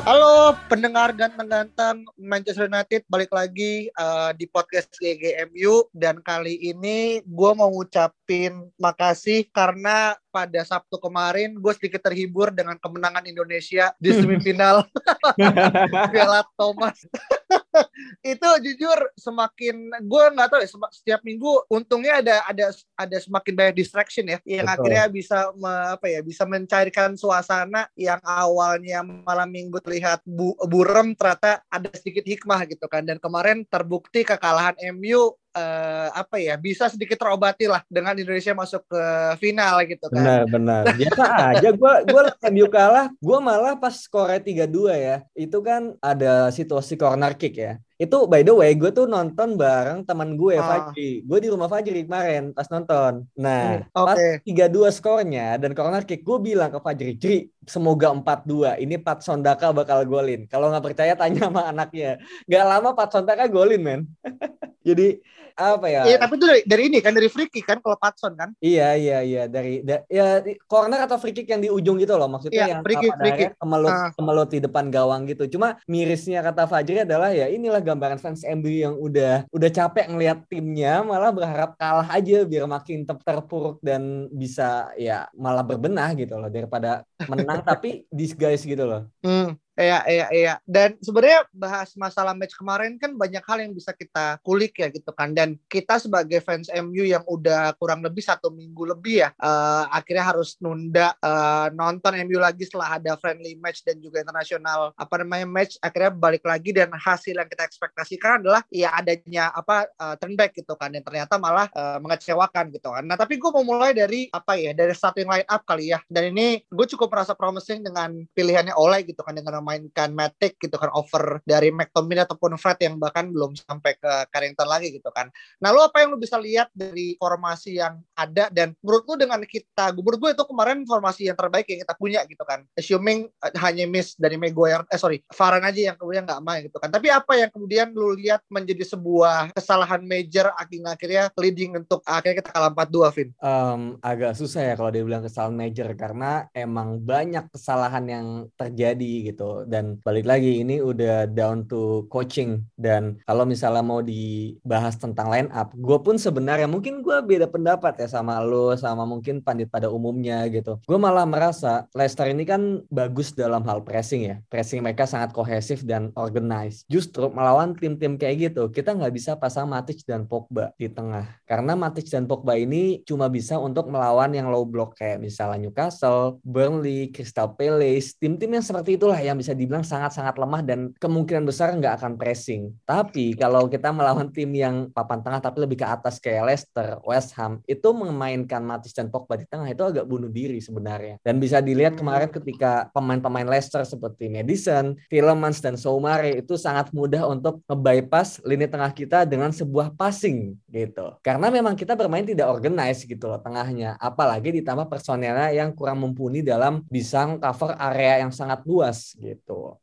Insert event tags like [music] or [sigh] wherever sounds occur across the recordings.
Halo pendengar ganteng-ganteng Manchester United balik lagi uh, di podcast GGMU dan kali ini gue mau ngucapin makasih karena pada Sabtu kemarin gue sedikit terhibur dengan kemenangan Indonesia di [laughs] semifinal [laughs] Piala Thomas. Itu jujur semakin gue nggak tahu ya setiap minggu untungnya ada ada ada semakin banyak distraction ya yang Betul. akhirnya bisa me- apa ya bisa mencairkan suasana yang awalnya malam minggu terlihat bu- burem ternyata ada sedikit hikmah gitu kan dan kemarin terbukti kekalahan MU eh, apa ya bisa sedikit terobati lah dengan Indonesia masuk ke final gitu kan Benar, benar. Biasa aja gue gue MU kalah, gue malah pas skornya 3-2 ya. Itu kan ada situasi corner kick ya. Itu by the way, gue tuh nonton bareng teman gue Ah. Fajri. Gue di rumah Fajri kemarin pas nonton. Nah, Hmm, pas oke. 3-2 skornya dan corner kick, gue bilang ke Fajri, Jri, semoga 4-2. Ini Pat Sondaka bakal golin. Kalau nggak percaya tanya sama anaknya. Gak lama Pat Sondaka golin, men. [laughs] Jadi apa ya? Iya tapi itu dari, dari ini kan dari free kick kan kalau Patson kan Iya iya iya dari da- ya di- corner atau free kick yang di ujung gitu loh maksudnya Iya, yang free kick, free kemelut Ah. kemelut di depan gawang gitu. Cuma mirisnya kata Fajri adalah ya inilah gambaran fans MU yang udah udah capek ngelihat timnya malah berharap kalah aja biar makin ter- terpuruk dan bisa ya malah berbenah gitu loh daripada menang [laughs] tapi disguise gitu loh. Hmm, iya, iya, iya. Dan sebenarnya bahas masalah match kemarin kan banyak hal yang bisa kita kulik ya gitu kan. Dan kita sebagai fans MU yang udah kurang lebih satu minggu lebih ya, eh, akhirnya harus nunda eh, nonton MU lagi setelah ada friendly match dan juga internasional apa namanya match. Akhirnya balik lagi dan hasil yang kita ekspektasikan adalah ya adanya apa eh, turn back gitu kan. Dan ternyata malah eh, mengecewakan gitu kan. Nah tapi gue mau mulai dari apa ya dari starting line up kali ya. Dan ini gue cukup merasa promising dengan pilihannya Oleh gitu kan dengan memainkan Matic gitu kan over dari McTominay ataupun Fred yang bahkan belum sampai ke Carrington lagi gitu kan. Nah lu apa yang lu bisa lihat dari formasi yang ada dan menurut lu dengan kita, menurut gue itu kemarin formasi yang terbaik yang kita punya gitu kan. Assuming eh, hanya miss dari Maguire, eh sorry, Varane aja yang kemudian nggak main gitu kan. Tapi apa yang kemudian lu lihat menjadi sebuah kesalahan major akhirnya leading untuk akhirnya kita kalah 4-2 Vin. Em, agak susah ya kalau dia bilang kesalahan major karena emang banyak kesalahan yang terjadi gitu dan balik lagi ini udah down to coaching. Dan kalau misalnya mau dibahas tentang line up gue pun sebenarnya mungkin gue beda pendapat ya sama lo sama mungkin pandit pada umumnya gitu. Gue malah merasa Leicester ini kan bagus dalam hal pressing ya. Pressing mereka sangat kohesif dan organized. Justru melawan tim-tim kayak gitu kita nggak bisa pasang Matic dan Pogba di tengah. Karena Matic dan Pogba ini cuma bisa untuk melawan yang low block kayak misalnya Newcastle, Burnley, Crystal Palace, tim-tim yang seperti itulah yang bisa dibilang sangat-sangat lemah dan kemungkinan besar nggak akan pressing. Tapi kalau kita melawan tim yang papan tengah tapi lebih ke atas kayak Leicester, West Ham, itu memainkan Matic dan Pogba di tengah itu agak bunuh diri sebenarnya. Dan bisa dilihat kemarin ketika pemain-pemain Leicester seperti Madison, Tielemans dan Soumare itu sangat mudah untuk nge-bypass lini tengah kita dengan sebuah passing gitu. Karena memang kita bermain tidak organize gitu loh tengahnya. Apalagi ditambah personelnya yang kurang mumpuni dalam bisa cover area yang sangat luas gitu.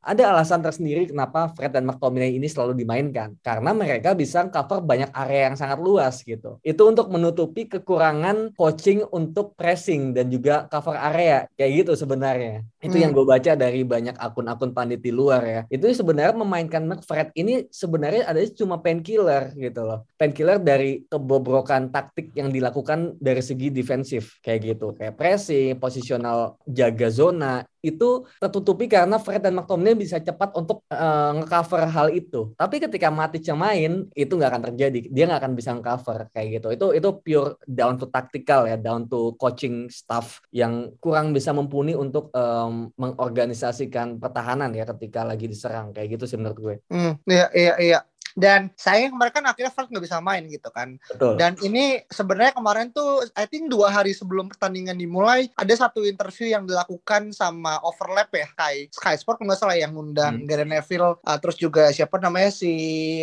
Ada alasan tersendiri kenapa Fred dan McTominay ini selalu dimainkan. Karena mereka bisa cover banyak area yang sangat luas gitu. Itu untuk menutupi kekurangan coaching untuk pressing dan juga cover area. Kayak gitu sebenarnya. Itu Hmm. yang gue baca dari banyak akun-akun pandit di luar ya. Itu sebenarnya memainkan McFred ini sebenarnya ada cuma painkiller gitu loh. Painkiller dari kebobrokan taktik yang dilakukan dari segi defensif kayak gitu kayak pressing posisional jaga zona itu tertutupi karena Fred dan McTominay bisa cepat untuk uh, ngecover hal itu. Tapi ketika Matic yang main itu nggak akan terjadi. Dia nggak akan bisa ngecover kayak gitu. Itu itu pure down to tactical ya, down to coaching staff yang kurang bisa mumpuni untuk um, mengorganisasikan pertahanan ya ketika lagi diserang kayak gitu sih menurut gue. Hmm, iya iya iya dan sayang kemarin kan akhirnya Fred nggak bisa main gitu kan Betul. dan ini sebenarnya kemarin tuh I think dua hari sebelum pertandingan dimulai ada satu interview yang dilakukan sama overlap ya Sky Sky Sport nggak salah yang ngundang hmm. Gary Neville uh, terus juga siapa namanya si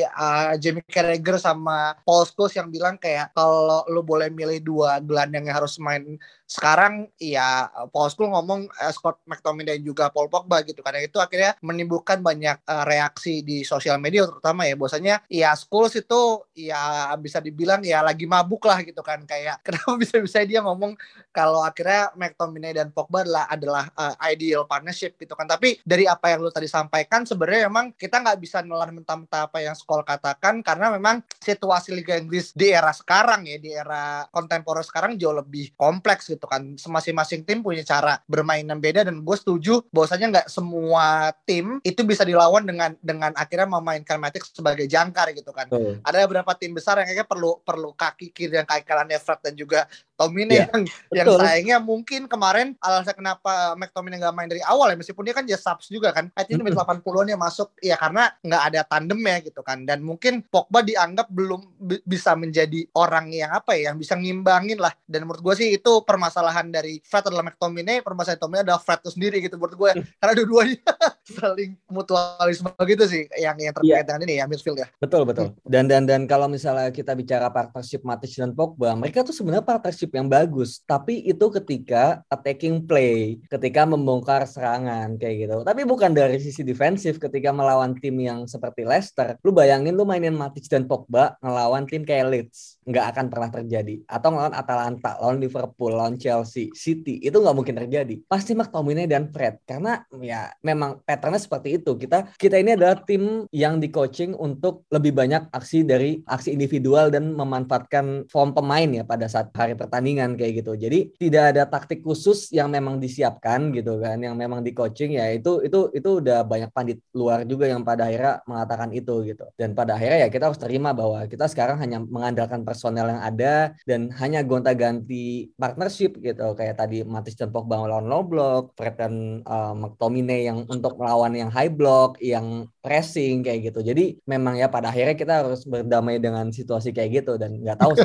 uh, Jamie Carragher sama Paul Scholes yang bilang kayak kalau lu boleh milih dua gelandang yang harus main sekarang ya Paul Scholes ngomong uh, Scott McTominay dan juga Paul Pogba gitu karena itu akhirnya menimbulkan banyak uh, reaksi di sosial media terutama ya bahwasanya ya Scholes itu ya bisa dibilang ya lagi mabuk lah gitu kan. Kayak [laughs] kenapa bisa-bisa dia ngomong kalau akhirnya McTominay dan Pogba adalah adalah uh, ideal partnership gitu kan. Tapi dari apa yang lu tadi sampaikan sebenarnya memang kita nggak bisa nelan mentah-mentah apa yang Scholes katakan karena memang situasi Liga Inggris di era sekarang ya di era kontemporer sekarang jauh lebih kompleks gitu kan. Masing-masing tim punya cara bermain yang beda dan gue setuju bahwasanya nggak semua tim itu bisa dilawan dengan dengan akhirnya memainkan Matic sebagai jangkar gitu kan hmm. ada beberapa tim besar yang kayaknya perlu perlu kaki kiri dan kaki kanan Fred dan juga Tomine yeah, yang betul. yang sayangnya mungkin kemarin alasan kenapa McTominay nggak main dari awal ya meskipun dia kan just subs juga kan I think mm -hmm. 80-an dia masuk ya karena nggak ada tandem ya gitu kan dan mungkin Pogba dianggap belum bisa menjadi orang yang apa ya yang bisa ngimbangin lah dan menurut gue sih itu permasalahan dari Fred adalah McTominay permasalahan Tomine adalah Fred itu sendiri gitu menurut gue mm. karena dua-duanya [laughs] saling mutualisme gitu sih yang yang terkait yeah. dengan ini ya midfield ya betul betul hmm. dan dan dan kalau misalnya kita bicara partnership Matic dan Pogba mereka tuh sebenarnya partnership leadership yang bagus, tapi itu ketika attacking play, ketika membongkar serangan kayak gitu. Tapi bukan dari sisi defensif ketika melawan tim yang seperti Leicester. Lu bayangin lu mainin Matic dan Pogba ngelawan tim kayak Leeds, nggak akan pernah terjadi. Atau ngelawan Atalanta, lawan Liverpool, lawan Chelsea, City, itu nggak mungkin terjadi. Pasti McTominay dan Fred karena ya memang patternnya seperti itu. Kita kita ini adalah tim yang di coaching untuk lebih banyak aksi dari aksi individual dan memanfaatkan form pemain ya pada saat hari pertama pertandingan kayak gitu. Jadi tidak ada taktik khusus yang memang disiapkan gitu kan, yang memang di coaching ya itu itu itu udah banyak pandit luar juga yang pada akhirnya mengatakan itu gitu. Dan pada akhirnya ya kita harus terima bahwa kita sekarang hanya mengandalkan personel yang ada dan hanya gonta-ganti partnership gitu kayak tadi Matis dan Pogba melawan low block, Fred dan uh, McTominay yang untuk melawan yang high block, yang pressing kayak gitu. Jadi memang ya pada akhirnya kita harus berdamai dengan situasi kayak gitu dan nggak tahu [laughs]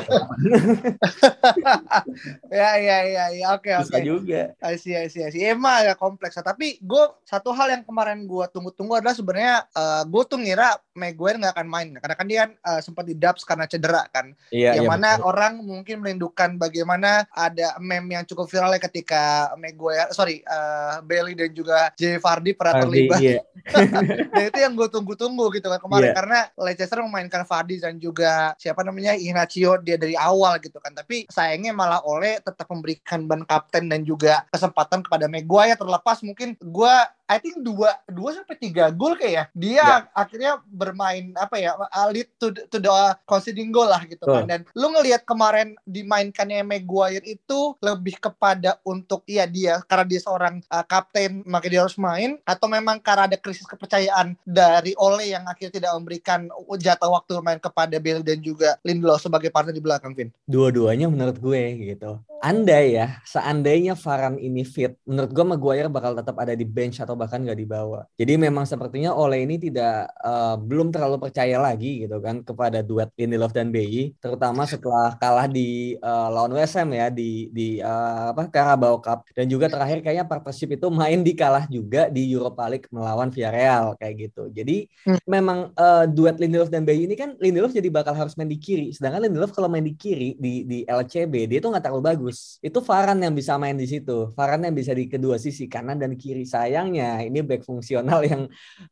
ya ya ya ya oke okay, oke. Okay. juga. I see I see I see. Emang ya kompleks. Tapi gue satu hal yang kemarin gue tunggu-tunggu adalah sebenarnya uh, eh, gue tuh ngira Maguire nggak akan main karena kan dia kan uh, sempat di dubs karena cedera kan. Iya, yang iya, mana betul. orang mungkin merindukan bagaimana ada meme yang cukup viral ya ketika Maguire sorry uh, Bailey dan juga Jay Vardy pernah terlibat. Iya. [laughs] nah itu yang gue tunggu-tunggu gitu kan kemarin yeah. karena Leicester memainkan Vardy dan juga siapa namanya Ignacio dia dari awal gitu kan. Tapi sayangnya malah oleh tetap memberikan ban kapten dan juga kesempatan kepada Maguire terlepas mungkin gue I think dua dua sampai tiga gol kayak ya dia yeah. akhirnya bermain apa ya lead to to the conceding goal lah gitu kan. Dan lu ngelihat kemarin dimainkannya Maguire itu lebih kepada untuk iya dia karena dia seorang uh, kapten maka dia harus main atau memang karena ada krisis kepercayaan dari Ole yang akhirnya tidak memberikan jatah waktu main kepada Bale dan juga Lindelof sebagai partner di belakang Vin? Dua-duanya menurut gue gitu. Andai ya seandainya Varan ini fit menurut gue Maguire bakal tetap ada di bench atau bahkan nggak dibawa. Jadi memang sepertinya Ole ini tidak uh, belum terlalu percaya lagi gitu kan kepada duet Lindelof dan BI, terutama setelah kalah di uh, lawan West Ham ya di di uh, apa Carabao Cup dan juga terakhir kayaknya partnership itu main di kalah juga di Europa League melawan Villarreal kayak gitu. Jadi hmm. memang uh, duet Lindelof dan BI ini kan Lindelof jadi bakal harus main di kiri, sedangkan Lindelof kalau main di kiri di di LCB dia tuh nggak terlalu bagus. Itu Varan yang bisa main di situ. Varan yang bisa di kedua sisi kanan dan kiri. Sayangnya ini back fungsional yang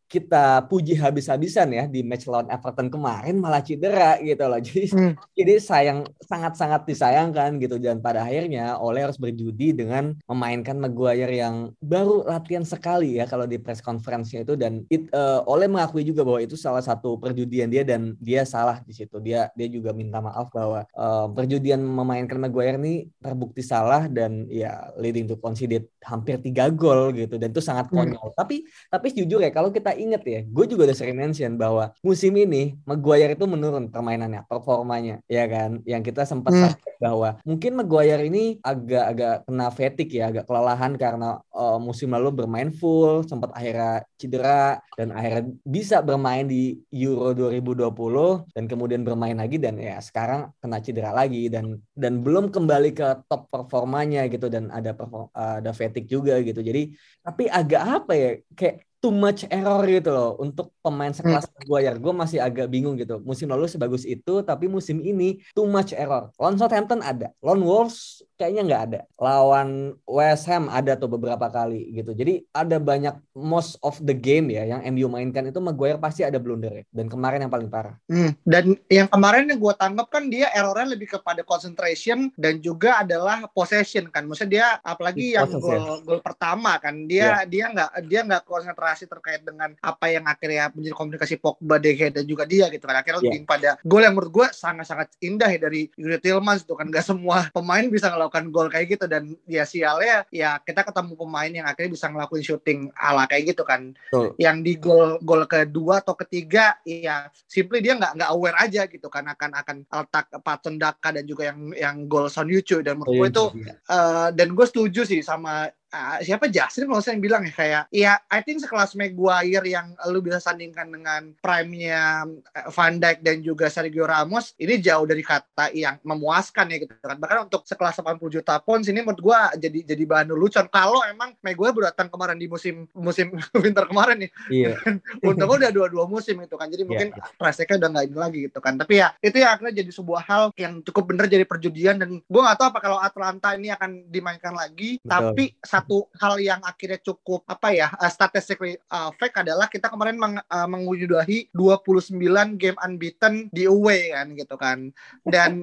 kita puji habis-habisan ya di match lawan Everton kemarin malah cedera gitu loh. [laughs] Jadi hmm. jadi sayang sangat-sangat disayangkan gitu dan pada akhirnya Oleh harus berjudi dengan memainkan Maguire yang baru latihan sekali ya kalau di press conference-nya itu dan it, uh, Oleh mengakui juga bahwa itu salah satu perjudian dia dan dia salah di situ. Dia dia juga minta maaf bahwa uh, perjudian memainkan Maguire ini terbukti salah dan ya leading to conceded hampir tiga gol gitu dan itu sangat hmm. konyol. Hmm. Tapi tapi jujur ya kalau kita ingat ya, gue juga udah sering mention bahwa musim ini Maguire itu menurun permainannya, performanya ya kan. Yang kita sempat hmm. bahwa mungkin Maguire ini agak-agak kena fatigue ya, agak kelelahan karena uh, musim lalu bermain full, sempat akhirnya cedera dan akhirnya bisa bermain di Euro 2020 dan kemudian bermain lagi dan ya sekarang kena cedera lagi dan dan belum kembali ke top performanya gitu dan ada perform, ada fatigue juga gitu. Jadi tapi agak apa ya kayak too much error gitu loh untuk pemain sekelas hmm. Maguire. Gue masih agak bingung gitu. Musim lalu sebagus itu, tapi musim ini too much error. Lawan Southampton ada, lawan Wolves kayaknya nggak ada. Lawan West Ham ada tuh beberapa kali gitu. Jadi ada banyak most of the game ya yang MU mainkan itu Maguire pasti ada blunder ya. Dan kemarin yang paling parah. Hmm. Dan yang kemarin yang gue tangkap kan dia errornya lebih kepada concentration dan juga adalah possession kan. Maksudnya dia apalagi yang gol gol pertama kan dia yeah. dia nggak dia nggak konsentrasi terkait dengan apa yang akhirnya menjadi komunikasi Pogba, De Gea dan juga dia gitu kan. Akhirnya yeah. lebih pada gol yang menurut gue sangat-sangat indah ya dari Yuri Tillmans itu kan. Gak semua pemain bisa melakukan gol kayak gitu dan ya sialnya ya kita ketemu pemain yang akhirnya bisa ngelakuin shooting ala kayak gitu kan. Oh. Yang di gol gol kedua atau ketiga ya simply dia nggak nggak aware aja gitu kan akan akan letak Patson Daka dan juga yang yang gol Son Yuchu dan menurut oh, gue iya, itu uh, dan gue setuju sih sama uh, siapa Justin kalau saya bilang ya? Kayak ya I think sekelas Maguire yang lu bisa sandingkan dengan prime-nya eh, Van Dijk dan juga Sergio Ramos ini jauh dari kata yang memuaskan ya gitu kan. Bahkan untuk sekelas 80 juta pounds ini menurut gua jadi jadi bahan lucu kalau emang Maguire baru datang kemarin di musim musim [laughs] winter kemarin nih iya. [laughs] untuk udah dua-dua musim itu kan. Jadi mungkin yeah, yeah. price udah nggak ini lagi gitu kan. Tapi ya itu ya akhirnya jadi sebuah hal yang cukup bener jadi perjudian dan gua nggak tahu apa kalau Atlanta ini akan dimainkan lagi. Betul. tapi satu hal yang akhirnya cukup apa ya uh, statistically uh, fake adalah kita kemarin meng, uh, mengujudahi 29 game unbeaten di away kan gitu kan. Dan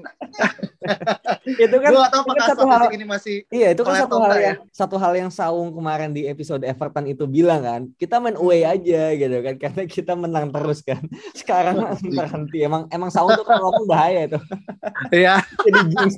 [laughs] itu kan gua tahu apakah satu hal ini masih iya itu kan satu hal ya. yang satu hal yang Saung kemarin di episode Everton itu bilang kan kita main away aja gitu kan karena kita menang terus kan. [laughs] Sekarang [laughs] terhenti emang emang Saung tuh kan ngomong bahaya itu. Iya. Jadi jinx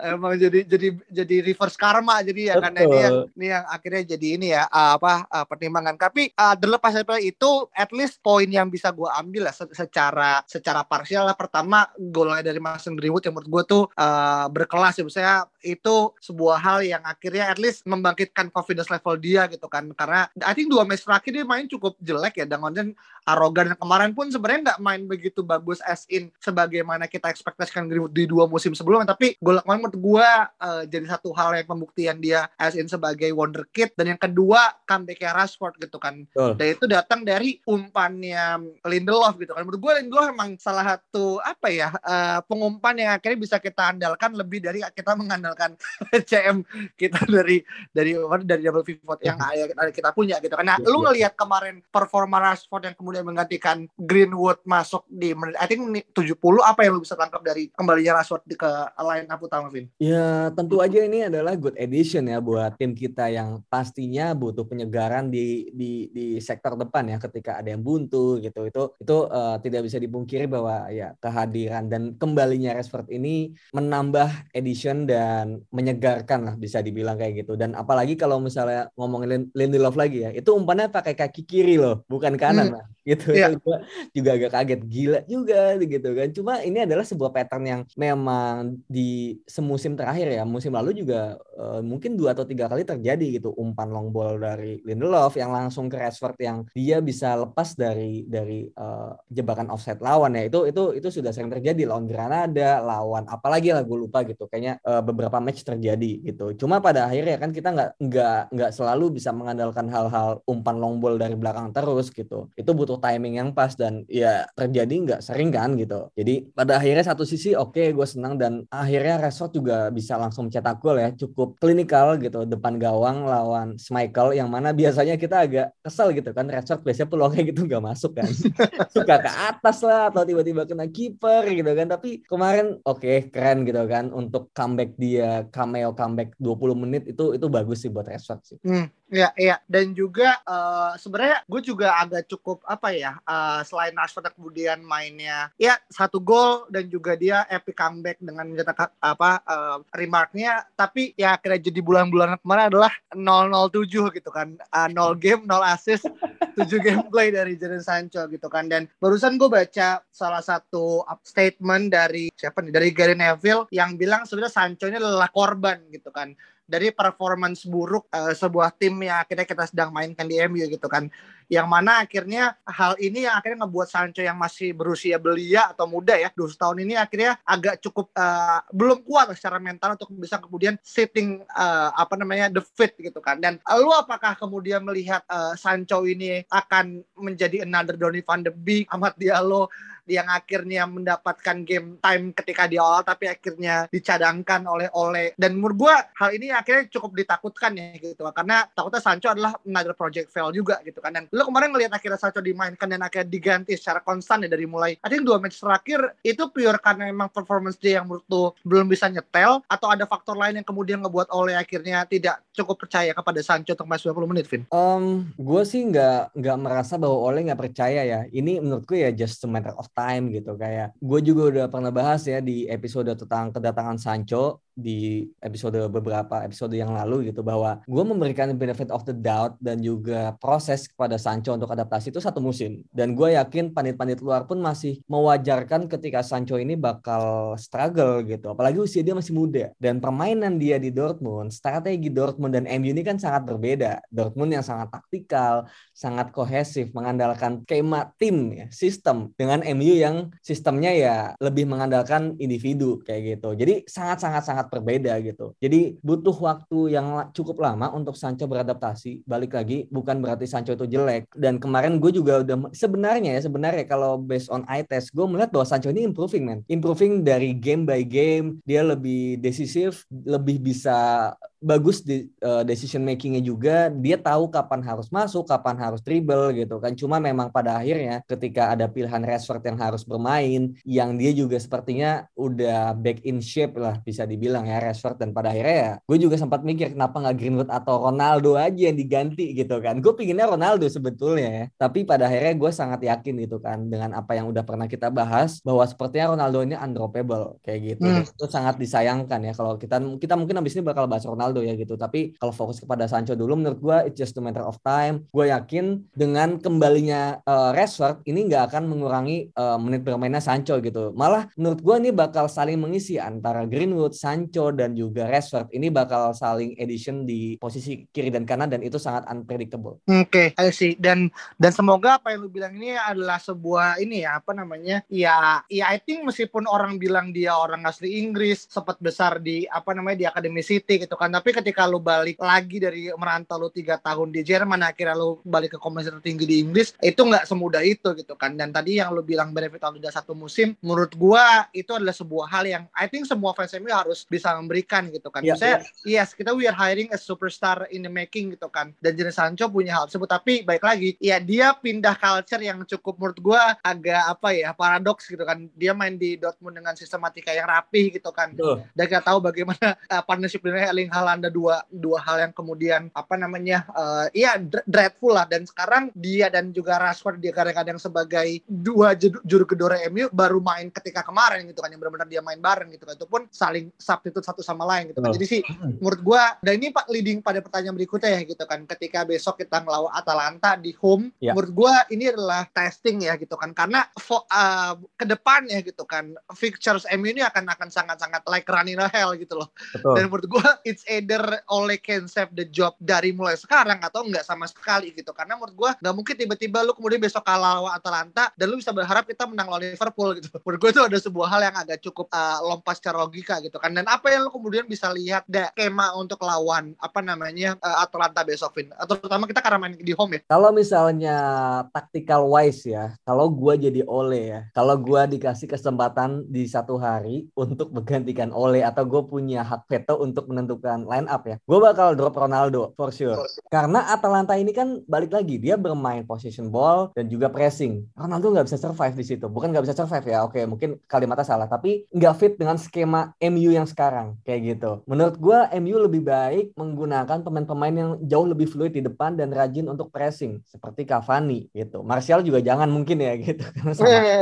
emang jadi jadi jadi reverse karma jadi ya ini yang ini yang akhirnya jadi ini ya uh, apa uh, pertimbangan. Tapi uh, terlepas dari itu at least poin yang bisa gue ambil lah secara secara parsial lah. Pertama golnya dari Mason Greenwood yang menurut gue tuh uh, berkelas ya. Misalnya itu sebuah hal yang akhirnya at least membangkitkan confidence level dia gitu kan. Karena I think dua match terakhir dia main cukup jelek ya. Dengan arogan. Kemarin pun sebenarnya nggak main begitu bagus as in sebagaimana kita ekspektasikan Greenwood di dua musim sebelumnya. Tapi gol kemarin menurut gue uh, jadi satu hal yang pembuktian dia as in sebagai wonderkid dan yang kedua comebacknya Rashford gitu kan Betul. dan itu datang dari umpannya Lindelof gitu kan menurut gue Lindelof emang salah satu apa ya uh, pengumpan yang akhirnya bisa kita andalkan lebih dari kita mengandalkan [laughs] CM kita dari dari dari double pivot yang [laughs] kita punya gitu kan nah ya, lu ngelihat kemarin performa Rashford yang kemudian menggantikan Greenwood masuk di menit I think 70 apa yang lu bisa tangkap dari kembalinya Rashford ke line up utama Vin? Ya tentu aja ini adalah good edition ya buat tim kita yang pastinya butuh penyegaran di di di sektor depan ya ketika ada yang buntu gitu. Itu itu uh, tidak bisa dipungkiri bahwa ya kehadiran dan kembalinya Rashford ini menambah edition dan menyegarkan lah bisa dibilang kayak gitu. Dan apalagi kalau misalnya ngomongin Lindelof lagi ya itu umpannya pakai kaki kiri loh bukan kanan hmm. lah. Gitu yeah. juga, juga agak kaget. Gila juga gitu kan. Cuma ini adalah sebuah pattern yang memang di semusim terakhir ya musim lalu juga uh, mungkin dua atau tiga kali terjadi gitu umpan long ball dari Lindelof yang langsung ke Rashford yang dia bisa lepas dari dari uh, jebakan offside lawan ya. Itu itu itu sudah sering terjadi lawan Granada lawan apalagi lah gue lupa gitu. Kayaknya uh, beberapa match terjadi gitu. Cuma pada akhirnya kan kita nggak nggak nggak selalu bisa mengandalkan hal-hal umpan long ball dari belakang terus gitu. Itu butuh timing yang pas dan ya terjadi nggak sering kan gitu. Jadi pada akhirnya satu sisi oke okay, gue senang dan akhirnya Rashford juga bisa langsung cetak gol ya, cukup klinikal gitu depan gawang lawan Schmeichel yang mana biasanya kita agak kesel gitu kan Rashford biasanya peluangnya gitu nggak masuk kan, [laughs] suka ke atas lah atau tiba-tiba kena kiper gitu kan. Tapi kemarin oke okay, keren gitu kan untuk comeback dia cameo comeback 20 menit itu itu bagus sih buat Rashford sih. Hmm. Iya, iya. Dan juga uh, sebenarnya gue juga agak cukup apa ya, uh, selain Rashford kemudian mainnya, ya satu gol dan juga dia epic comeback dengan mencetak apa uh, remarknya. Tapi ya kira jadi bulan-bulan kemarin adalah 007 gitu kan, uh, 0 game, 0 assist, [laughs] 7 gameplay dari Jadon Sancho gitu kan. Dan barusan gue baca salah satu statement dari siapa nih, dari Gary Neville yang bilang sebenarnya Sancho ini adalah korban gitu kan dari performance buruk uh, sebuah tim yang akhirnya kita sedang mainkan di MU gitu kan. Yang mana akhirnya hal ini yang akhirnya ngebuat Sancho yang masih berusia belia atau muda ya, 20 tahun ini akhirnya agak cukup uh, belum kuat secara mental untuk bisa kemudian sitting uh, apa namanya the fit gitu kan. Dan lu apakah kemudian melihat uh, Sancho ini akan menjadi another Donny van de Beek, Ahmad Diallo yang akhirnya mendapatkan game time ketika di awal tapi akhirnya dicadangkan oleh oleh dan menurut gue hal ini akhirnya cukup ditakutkan ya gitu. Karena takutnya Sancho adalah another project fail juga gitu kan. Dan lu kemarin ngelihat akhirnya Sancho dimainkan dan akhirnya diganti secara konstan ya dari mulai I think dua match terakhir itu pure karena memang performance dia yang menurut tuh belum bisa nyetel atau ada faktor lain yang kemudian ngebuat oleh akhirnya tidak cukup percaya kepada Sancho untuk main 90 menit Vin? Um, gue sih nggak nggak merasa bahwa oleh nggak percaya ya. Ini menurutku ya just a matter of time gitu. Kayak gue juga udah pernah bahas ya di episode tentang kedatangan Sancho di episode beberapa episode yang lalu gitu bahwa gue memberikan benefit of the doubt dan juga proses kepada Sancho untuk adaptasi itu satu musim. Dan gue yakin panit-panit luar pun masih mewajarkan ketika Sancho ini bakal struggle gitu. Apalagi usia dia masih muda. Dan permainan dia di Dortmund strategi Dortmund dan MU ini kan sangat berbeda. Dortmund yang sangat taktikal sangat kohesif mengandalkan skema tim ya sistem. Dengan MU yang sistemnya ya lebih mengandalkan individu kayak gitu. Jadi sangat sangat sangat berbeda gitu. Jadi butuh waktu yang cukup lama untuk Sancho beradaptasi. Balik lagi bukan berarti Sancho itu jelek. Dan kemarin gue juga udah sebenarnya ya sebenarnya kalau based on eye test gue melihat bahwa Sancho ini improving man. Improving dari game by game, dia lebih decisif, lebih bisa bagus di uh, decision makingnya juga. Dia tahu kapan harus masuk kapan harus dribble gitu kan. Cuma memang pada akhirnya ketika ada pilihan Rashford yang harus bermain yang dia juga sepertinya udah back in shape lah bisa dibilang ya Rashford. Dan pada akhirnya ya gue juga sempat mikir kenapa nggak Greenwood atau Ronaldo aja yang diganti gitu kan. Gue pinginnya Ronaldo sebetulnya ya. Tapi pada akhirnya gue sangat yakin gitu kan dengan apa yang udah pernah kita bahas bahwa sepertinya Ronaldo ini undroppable kayak gitu. Hmm. itu sangat disayangkan ya kalau kita kita mungkin abis ini bakal bahas Ronaldo Ronaldo ya gitu. Tapi kalau fokus kepada Sancho dulu menurut gue it's just a matter of time. Gue yakin dengan kembalinya uh, Rashford ini nggak akan mengurangi uh, menit bermainnya Sancho gitu. Malah menurut gue ini bakal saling mengisi antara Greenwood, Sancho dan juga Rashford. Ini bakal saling edition di posisi kiri dan kanan dan itu sangat unpredictable. Oke, okay, sih. Dan dan semoga apa yang lu bilang ini adalah sebuah ini ya apa namanya? Ya, ya I think meskipun orang bilang dia orang asli Inggris, sempat besar di apa namanya di Academy City gitu kan tapi ketika lu balik lagi dari merantau lu tiga tahun di Jerman akhirnya lu balik ke komisi tertinggi di Inggris itu nggak semudah itu gitu kan. Dan tadi yang lu bilang benefit udah satu musim menurut gua itu adalah sebuah hal yang I think semua fans MU harus bisa memberikan gitu kan. Yeah, Maksudnya yeah. yes kita we are hiring a superstar in the making gitu kan. Dan Jadon Sancho punya hal tersebut. Tapi baik lagi ya dia pindah culture yang cukup menurut gua agak apa ya paradoks gitu kan. Dia main di Dortmund dengan sistematika yang rapih gitu kan. Uh. dan kita tahu bagaimana uh, partnership dengan Erling Haaland ada dua dua hal yang kemudian apa namanya uh, iya dreadful lah dan sekarang dia dan juga Rashford dia kadang-kadang sebagai dua juru kedua MU baru main ketika kemarin gitu kan yang benar-benar dia main bareng gitu kan itu pun saling substitute satu sama lain gitu kan. Oh. Jadi sih menurut gua dan ini Pak leading pada pertanyaan berikutnya ya gitu kan ketika besok kita ngelawan Atalanta di home yeah. menurut gua ini adalah testing ya gitu kan karena uh, ke depan ya gitu kan fixtures MU ini akan akan sangat-sangat like running a hell gitu loh. Betul. Dan menurut gua it's a either Ole can save the job dari mulai sekarang atau enggak sama sekali gitu. Karena menurut gue nggak mungkin tiba-tiba lu kemudian besok kalah lawan Atalanta dan lu bisa berharap kita menang lawan Liverpool gitu. [laughs] Menurut gue itu ada sebuah hal yang agak cukup uh, lompat secara logika gitu kan. Dan apa yang lu kemudian bisa lihat da kema untuk lawan apa namanya uh, Atalanta besok Vin. Atau terutama kita karena main di home ya. Kalau misalnya tactical wise ya, kalau gue jadi Ole ya, kalau gue dikasih kesempatan di satu hari untuk menggantikan Ole atau gue punya hak veto untuk menentukan line up ya, gue bakal drop Ronaldo for sure. Karena Atalanta ini kan balik lagi dia bermain position ball dan juga pressing. Ronaldo nggak bisa survive di situ. Bukan nggak bisa survive ya, oke mungkin kalimatnya salah, tapi nggak fit dengan skema MU yang sekarang kayak gitu. Menurut gue MU lebih baik menggunakan pemain-pemain yang jauh lebih fluid di depan dan rajin untuk pressing seperti Cavani gitu. Martial juga jangan mungkin ya [laughs] gitu.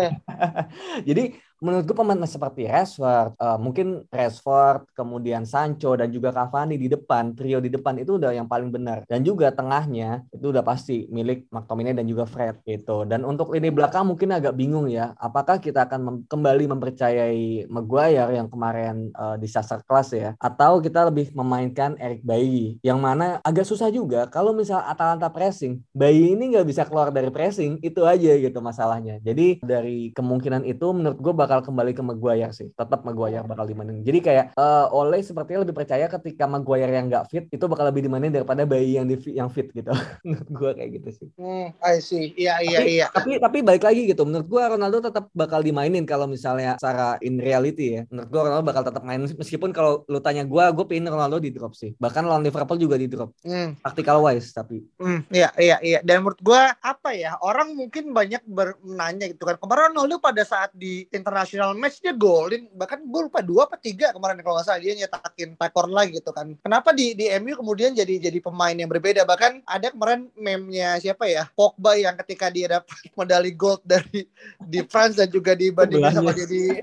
[laughs] Jadi menurut gue pemain seperti Rashford, uh, mungkin Rashford, kemudian Sancho dan juga Cavani di depan, trio di depan itu udah yang paling benar. Dan juga tengahnya itu udah pasti milik McTominay dan juga Fred gitu. Dan untuk lini belakang mungkin agak bingung ya, apakah kita akan mem kembali mempercayai Maguire yang kemarin uh, disaster kelas ya, atau kita lebih memainkan Eric Bailly yang mana agak susah juga kalau misal Atalanta pressing, Bailly ini nggak bisa keluar dari pressing, itu aja gitu masalahnya. Jadi dari kemungkinan itu menurut gue bakal kembali ke Maguire sih. Tetap Maguire bakal dimainin. Jadi kayak uh, Ole sepertinya lebih percaya ketika Maguire yang nggak fit itu bakal lebih dimainin daripada bayi yang di yang fit gitu. [laughs] menurut gue kayak gitu sih. Hmm, I see. Iya iya iya. Tapi tapi balik lagi gitu. Menurut gue Ronaldo tetap bakal dimainin kalau misalnya secara in reality ya. Menurut gue Ronaldo bakal tetap main meskipun kalau lu tanya gue, gue pengen Ronaldo di drop sih. Bahkan lawan Liverpool juga di drop. Hmm. Tactical wise tapi. Hmm, iya iya iya. Dan menurut gue apa ya? Orang mungkin banyak bernanya gitu kan. Kemarin Ronaldo pada saat di international match dia golin. Bahkan gue lupa dua apa tiga kemarin kalau nggak salah. Dia nyetakin rekor lagi gitu kan. Kenapa di di MU kemudian jadi jadi pemain yang berbeda? Bahkan ada kemarin meme-nya siapa ya? Pogba yang ketika dia dapat [laughs] medali gold dari di France dan juga dibandingkan sama dia di [laughs]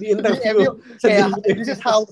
di interview. Di MU kayak this is how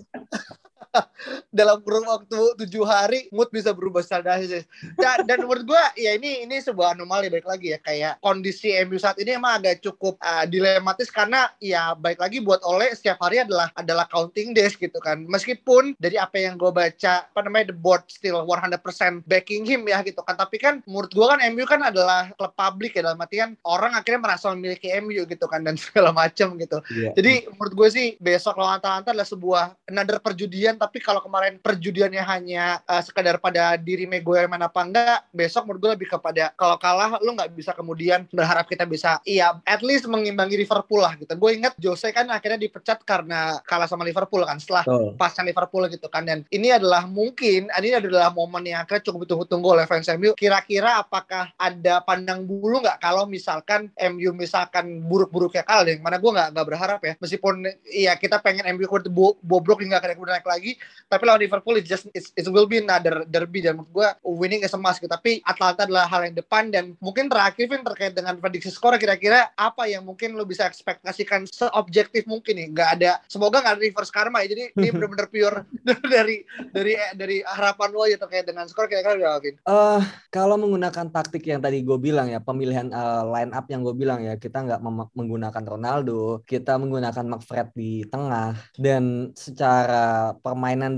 [laughs] dalam kurun waktu tujuh hari mood bisa berubah secara drastis. Dan, dan menurut gue ya ini ini sebuah anomali baik lagi ya kayak kondisi MU saat ini emang agak cukup uh, dilematis karena ya baik lagi buat Oleh setiap hari adalah adalah counting days gitu kan. Meskipun dari apa yang gue baca apa namanya the board still 100% backing him ya gitu kan. Tapi kan menurut gue kan MU kan adalah klub publik ya dalam artian orang akhirnya merasa memiliki MU gitu kan dan [laughs] segala macam gitu. Yeah. Jadi menurut gue sih besok lawan Atalanta adalah sebuah another perjudian tapi kalau kemarin perjudiannya hanya uh, sekedar pada diri Maguire mana apa enggak besok menurut gue lebih kepada kalau kalah lu nggak bisa kemudian berharap kita bisa iya at least mengimbangi Liverpool lah gitu. Gue ingat Jose kan akhirnya dipecat karena kalah sama Liverpool kan setelah oh. pasca Liverpool gitu kan. Dan ini adalah mungkin ini adalah momen yang akhirnya cukup ditunggu-tunggu oleh fans MU kira-kira apakah ada pandang bulu nggak kalau misalkan MU misalkan buruk-buruknya kalah yang mana gue nggak nggak berharap ya. Meskipun iya kita pengen MU bobrok hingga akhirnya naik lagi tapi lawan Liverpool it just it's, it will be another derby. Dan menurut gue winning is a must gitu. tapi Atlanta adalah hal yang depan. Dan mungkin terakhir Vin terkait dengan prediksi skor kira-kira apa yang mungkin lo bisa ekspektasikan seobjektif mungkin nih? Nggak ada semoga nggak ada reverse karma ya. Jadi ini benar-benar pure [laughs] dari dari dari harapan lo ya terkait dengan skor kira-kira udah Vin? Uh, kalau menggunakan taktik yang tadi gue bilang ya pemilihan uh, line up yang gue bilang ya kita nggak menggunakan Ronaldo kita menggunakan McFred di tengah. Dan secara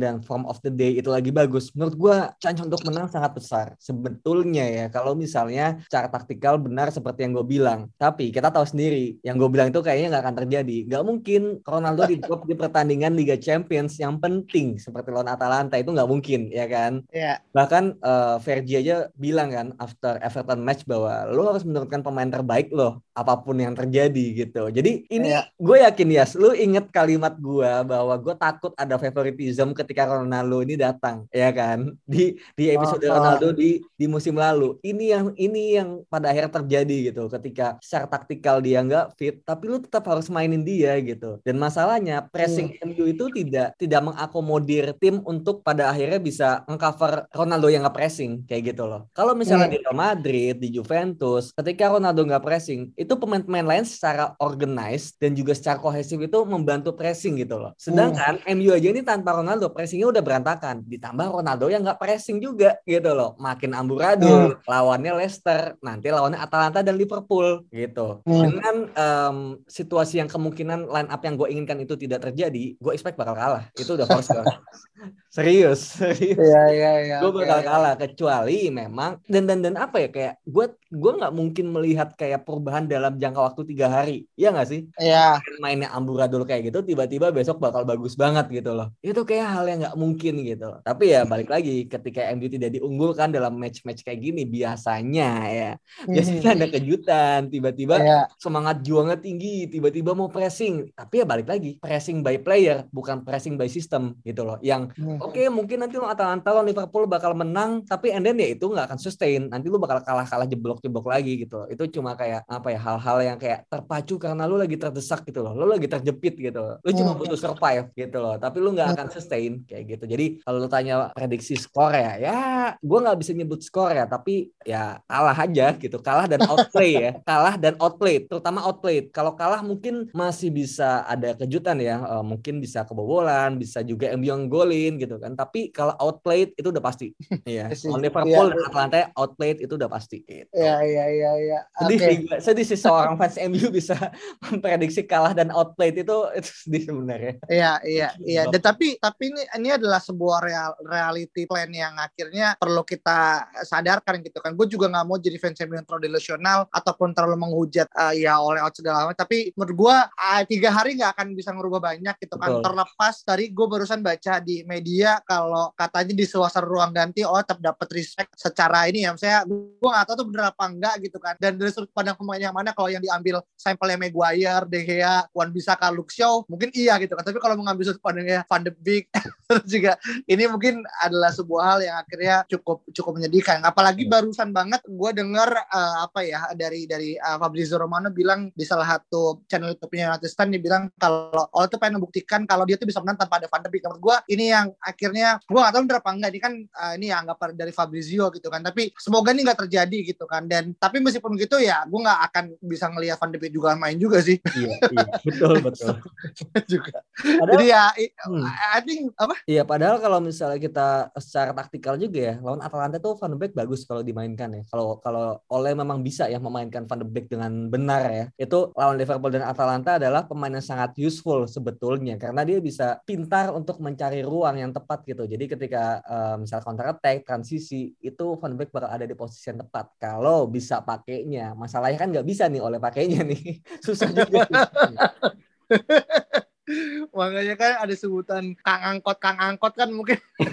dan form of the day itu lagi bagus, menurut gue chance untuk menang sangat besar. Sebetulnya ya, kalau misalnya cara taktikal benar seperti yang gue bilang. Tapi kita tahu sendiri, yang gue bilang itu kayaknya nggak akan terjadi. Gak mungkin Ronaldo di drop di pertandingan Liga Champions yang penting seperti lawan Atalanta itu nggak mungkin, ya kan? Yeah. Bahkan uh, Fergie aja bilang kan after Everton match bahwa lo harus menurunkan pemain terbaik lo apa pun yang terjadi gitu. Jadi ini yeah. gue yakin ya, yes, lu inget kalimat gue bahwa gue takut ada favoritism ketika Ronaldo ini datang ya kan di di episode oh, Ronaldo di di musim lalu ini yang ini yang pada akhirnya terjadi gitu ketika secara taktikal dia nggak fit tapi lu tetap harus mainin dia gitu dan masalahnya pressing hmm. MU itu tidak tidak mengakomodir tim untuk pada akhirnya bisa mengcover Ronaldo yang nggak pressing kayak gitu loh kalau misalnya hmm. di Real Madrid di Juventus ketika Ronaldo nggak pressing itu pemain-pemain lain secara organized dan juga secara kohesif itu membantu pressing gitu loh sedangkan hmm. MU aja ini tanpa Ronaldo pressingnya udah berantakan. Ditambah Ronaldo yang nggak pressing juga gitu loh. Makin amburadul. Hmm. Lawannya Leicester, nanti lawannya Atalanta dan Liverpool gitu. Hmm. Dengan um, situasi yang kemungkinan line up yang gue inginkan itu tidak terjadi, gue expect bakal kalah. Itu udah force [laughs] serius, [laughs] serius. Iya iya iya. Gue bakal ya, kalah kecuali memang dan dan dan apa ya kayak gue gue nggak mungkin melihat kayak perubahan dalam jangka waktu tiga hari. Iya nggak sih? Iya. Mainnya amburadul kayak gitu tiba-tiba besok bakal bagus banget gitu loh. Itu kayak hal yang nggak mungkin gitu. Tapi ya balik lagi ketika MU tidak diunggulkan dalam match-match kayak gini biasanya ya biasanya ada kejutan tiba-tiba yeah. semangat juangnya tinggi tiba-tiba mau pressing tapi ya balik lagi pressing by player bukan pressing by system gitu loh yang hmm. Oke okay, mungkin nanti lo Atalanta lo Liverpool bakal menang tapi and then ya itu nggak akan sustain. Nanti lo bakal kalah-kalah jeblok-jeblok lagi gitu loh. itu cuma kayak apa ya hal-hal yang kayak terpacu karena lo lagi terdesak gitu loh. Lo lagi terjepit gitu loh. Lo cuma hmm. butuh survive gitu loh tapi lo nggak akan sustain kayak gitu. Jadi kalau lo tanya prediksi skor ya ya gue nggak bisa nyebut skor ya tapi ya kalah aja gitu. Kalah dan outplay ya. [laughs] Kalah dan outplay terutama outplay. Kalau kalah mungkin masih bisa ada kejutan ya. Uh, mungkin bisa kebobolan bisa juga MU yang golin gitu kan tapi kalau outplayed itu udah pasti [laughs] ya yeah. Liverpool dan Atlanta outplayed itu udah pasti gitu. Iya iya iya iya. Sedih okay. sih, sedih sih seorang fans MU [laughs] bisa memprediksi kalah dan outplayed itu itu sedih sebenarnya. Iya iya iya. Dan tapi tapi ini ini adalah sebuah real, reality plan yang akhirnya perlu kita sadarkan gitu kan. Gue juga nggak mau jadi fans MU yang terlalu delusional ataupun terlalu menghujat uh, ya oleh out segala macam. Tapi menurut gue uh, tiga hari nggak akan bisa ngerubah banyak gitu kan. Betul. Terlepas dari gue barusan baca di media kalau katanya di suasana ruang ganti oh tetap dapat respect secara ini ya. Saya gue nggak tahu tuh bener apa enggak gitu kan. Dan dari sudut pandang pemain yang mana kalau yang diambil sampelnya Maguire, De Gea, Wan bisa Luke Shaw mungkin iya gitu kan. Tapi kalau mengambil sudut pandangnya Van de Beek [laughs] terus juga ini mungkin adalah sebuah hal yang akhirnya cukup cukup menyedihkan. Apalagi barusan banget gue dengar uh, apa ya dari dari uh, Fabrizio Romano bilang di salah satu channel YouTube-nya United Stand dia bilang kalau Ole tuh pengen membuktikan kalau dia tuh bisa menang tanpa ada Van de Beek. Menurut gue ini yang akhirnya gue gak tahu berapa enggak ini kan uh, ini ya anggapan dari Fabrizio gitu kan. Tapi semoga ini nggak terjadi gitu kan. Dan tapi meskipun gitu ya gue nggak akan bisa ngelihat Van de Beek juga main juga sih. Iya, iya. betul betul. [laughs] juga. Padahal, Jadi ya hmm. I think apa? Iya padahal kalau misalnya kita secara taktikal juga ya lawan Atalanta tuh Van de Beek bagus kalau dimainkan ya. Kalau kalau Oleh memang bisa ya memainkan Van de Beek dengan benar ya. Itu lawan Liverpool dan Atalanta adalah pemain yang sangat useful sebetulnya karena dia bisa pintar untuk mencari ruang yang tepat gitu. Jadi ketika uh, misal counter attack, transisi itu Van Beek bakal ada di posisi yang tepat. Kalau bisa pakainya, masalahnya kan nggak bisa nih oleh pakainya nih. [laughs] Susah juga. [laughs] Makanya kan ada sebutan Kang Angkot, Kang Angkot kan mungkin. [laughs]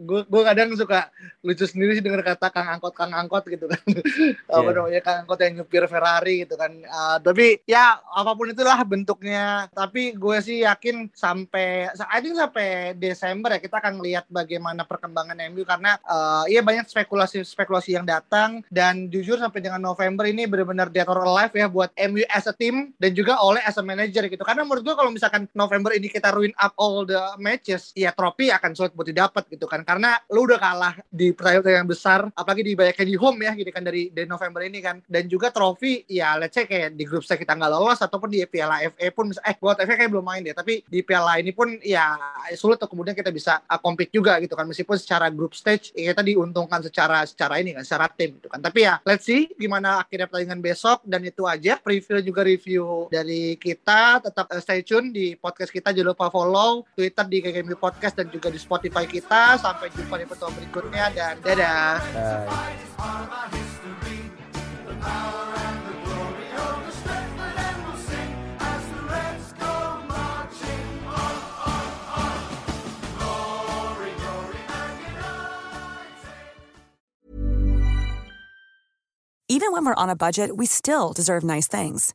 gue gue kadang suka lucu sendiri sih dengar kata Kang Angkot, Kang Angkot gitu kan. Yeah. Apa namanya Kang Angkot yang nyupir Ferrari gitu kan. Uh, tapi ya apa pun itulah bentuknya. Tapi gue sih yakin sampai, I think sampai Desember ya kita akan lihat bagaimana perkembangan MU karena uh, iya banyak spekulasi-spekulasi yang datang dan jujur sampai dengan November ini benar-benar dead or alive ya buat MU as a team dan juga oleh as a manager gitu. Karena menurut gue kalau misalkan November ini kita ruin up all the matches, ya trofi akan sulit buat didapat gitu kan. Karena lu udah kalah di pertandingan yang besar, apalagi di banyak di home ya gitu kan dari dari November ini kan. Dan juga trofi ya let's say kayak di grup stage kita nggak lolos ataupun di Piala FA pun eh buat FA kayak belum main deh, tapi di Piala ini pun ya sulit tuh kemudian kita bisa uh, compete juga gitu kan. Meskipun secara grup stage ya kita diuntungkan secara secara ini kan, secara tim gitu kan. Tapi ya let's see gimana akhirnya pertandingan besok dan itu aja preview juga review dari kita. Tetap uh, stay tune di podcast kita. Jangan lupa follow Twitter di KKMB Podcast dan juga di Spotify kita. Sampai jumpa di pertemuan berikutnya dan dadah. Even when we're on a budget, we still deserve nice things.